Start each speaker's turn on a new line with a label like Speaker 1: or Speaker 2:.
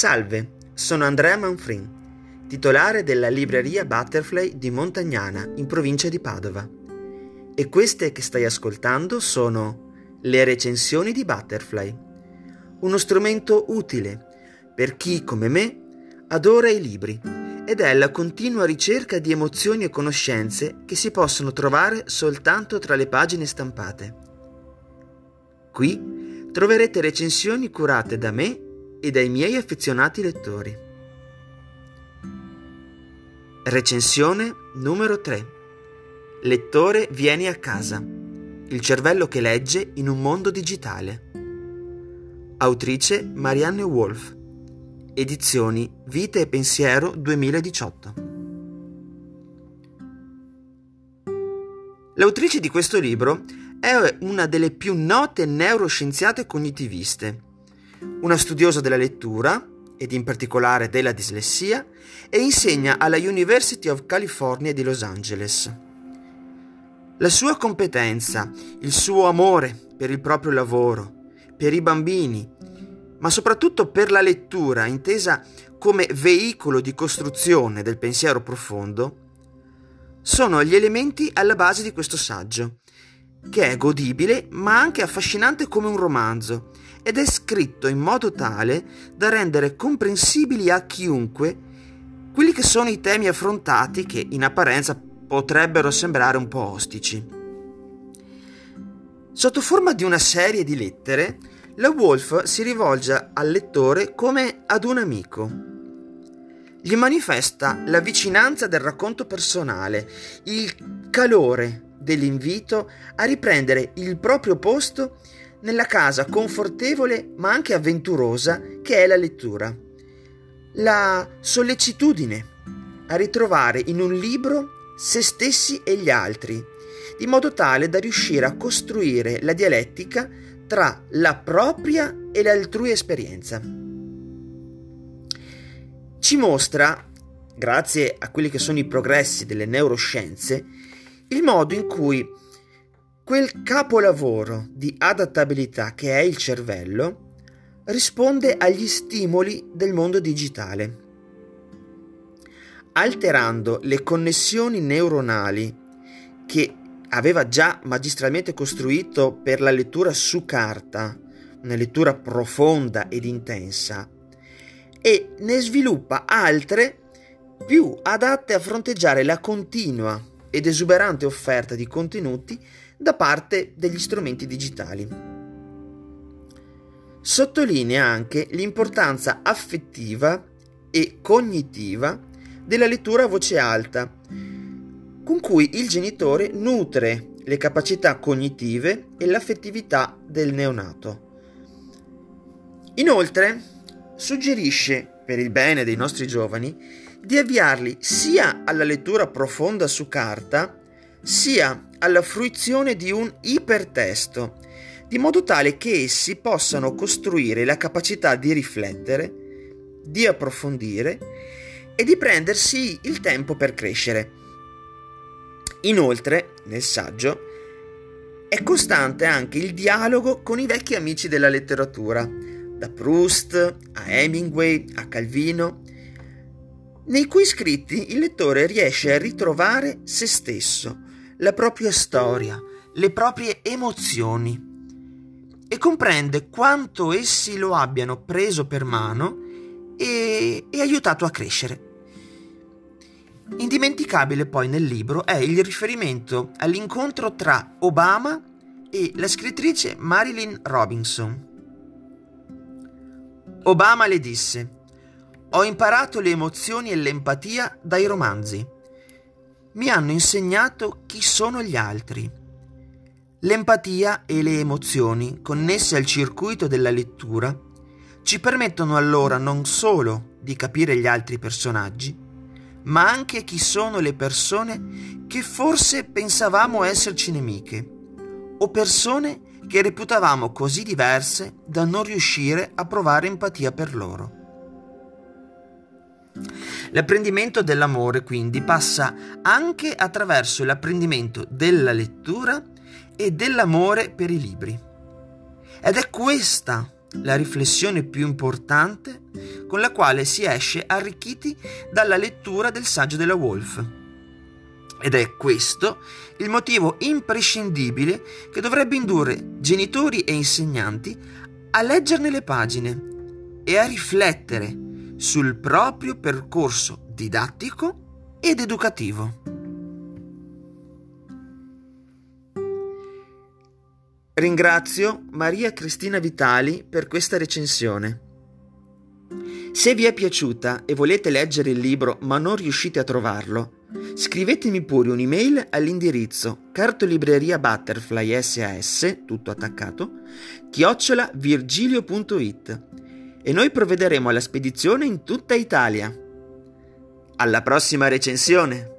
Speaker 1: Salve, sono Andrea Manfrin, titolare della libreria Butterfly di Montagnana, in provincia di Padova. E queste che stai ascoltando sono le recensioni di Butterfly, uno strumento utile per chi, come me, adora i libri ed è la continua ricerca di emozioni e conoscenze che si possono trovare soltanto tra le pagine stampate. Qui troverete recensioni curate da me e dai miei affezionati lettori. Recensione numero 3. Lettore vieni a casa. Il cervello che legge in un mondo digitale. Autrice Marianne Wolf. Edizioni Vita e Pensiero 2018. L'autrice di questo libro è una delle più note neuroscienziate cognitiviste una studiosa della lettura ed in particolare della dislessia e insegna alla University of California di Los Angeles. La sua competenza, il suo amore per il proprio lavoro, per i bambini, ma soprattutto per la lettura intesa come veicolo di costruzione del pensiero profondo, sono gli elementi alla base di questo saggio, che è godibile ma anche affascinante come un romanzo ed è scritto in modo tale da rendere comprensibili a chiunque quelli che sono i temi affrontati che in apparenza potrebbero sembrare un po' ostici. Sotto forma di una serie di lettere, la Wolf si rivolge al lettore come ad un amico. Gli manifesta la vicinanza del racconto personale, il calore dell'invito a riprendere il proprio posto nella casa confortevole ma anche avventurosa che è la lettura. La sollecitudine a ritrovare in un libro se stessi e gli altri, di modo tale da riuscire a costruire la dialettica tra la propria e l'altrui esperienza. Ci mostra, grazie a quelli che sono i progressi delle neuroscienze, il modo in cui quel capolavoro di adattabilità che è il cervello risponde agli stimoli del mondo digitale, alterando le connessioni neuronali che aveva già magistralmente costruito per la lettura su carta, una lettura profonda ed intensa, e ne sviluppa altre più adatte a fronteggiare la continua ed esuberante offerta di contenuti da parte degli strumenti digitali. Sottolinea anche l'importanza affettiva e cognitiva della lettura a voce alta, con cui il genitore nutre le capacità cognitive e l'affettività del neonato. Inoltre, suggerisce, per il bene dei nostri giovani, di avviarli sia alla lettura profonda su carta, sia alla fruizione di un ipertesto, di modo tale che essi possano costruire la capacità di riflettere, di approfondire e di prendersi il tempo per crescere. Inoltre, nel saggio, è costante anche il dialogo con i vecchi amici della letteratura, da Proust a Hemingway a Calvino, nei cui scritti il lettore riesce a ritrovare se stesso, la propria storia, le proprie emozioni e comprende quanto essi lo abbiano preso per mano e, e aiutato a crescere. Indimenticabile poi nel libro è il riferimento all'incontro tra Obama e la scrittrice Marilyn Robinson. Obama le disse, ho imparato le emozioni e l'empatia dai romanzi mi hanno insegnato chi sono gli altri. L'empatia e le emozioni connesse al circuito della lettura ci permettono allora non solo di capire gli altri personaggi, ma anche chi sono le persone che forse pensavamo esserci nemiche, o persone che reputavamo così diverse da non riuscire a provare empatia per loro. L'apprendimento dell'amore quindi passa anche attraverso l'apprendimento della lettura e dell'amore per i libri. Ed è questa la riflessione più importante con la quale si esce arricchiti dalla lettura del saggio della Wolf. Ed è questo il motivo imprescindibile che dovrebbe indurre genitori e insegnanti a leggerne le pagine e a riflettere sul proprio percorso didattico ed educativo. Ringrazio Maria Cristina Vitali per questa recensione. Se vi è piaciuta e volete leggere il libro ma non riuscite a trovarlo, scrivetemi pure un'email all'indirizzo cartolibreria butterfly sas, tutto attaccato, chiocciola virgilio.it e noi provvederemo alla spedizione in tutta Italia. Alla prossima recensione!